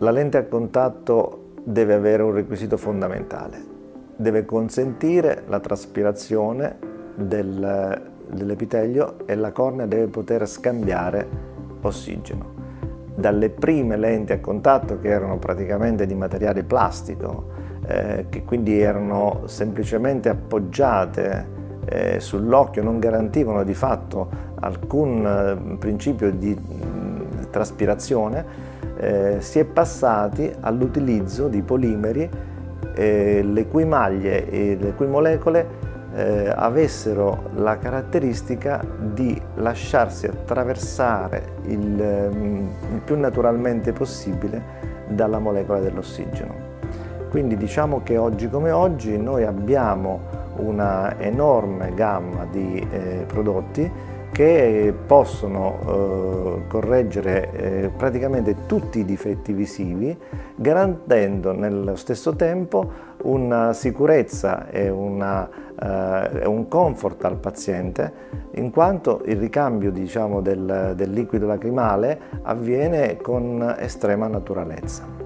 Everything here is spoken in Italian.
La lente a contatto deve avere un requisito fondamentale, deve consentire la traspirazione del, dell'epitelio e la cornea deve poter scambiare ossigeno. Dalle prime lenti a contatto che erano praticamente di materiale plastico, eh, che quindi erano semplicemente appoggiate eh, sull'occhio, non garantivano di fatto alcun eh, principio di traspirazione, eh, si è passati all'utilizzo di polimeri eh, le cui maglie e le cui molecole eh, avessero la caratteristica di lasciarsi attraversare il, mm, il più naturalmente possibile dalla molecola dell'ossigeno. Quindi diciamo che oggi come oggi noi abbiamo una enorme gamma di eh, prodotti che possono eh, correggere eh, praticamente tutti i difetti visivi, garantendo nello stesso tempo una sicurezza e, una, eh, un comfort al paziente, in quanto il ricambio diciamo, del, del liquido lacrimale avviene con estrema naturalezza.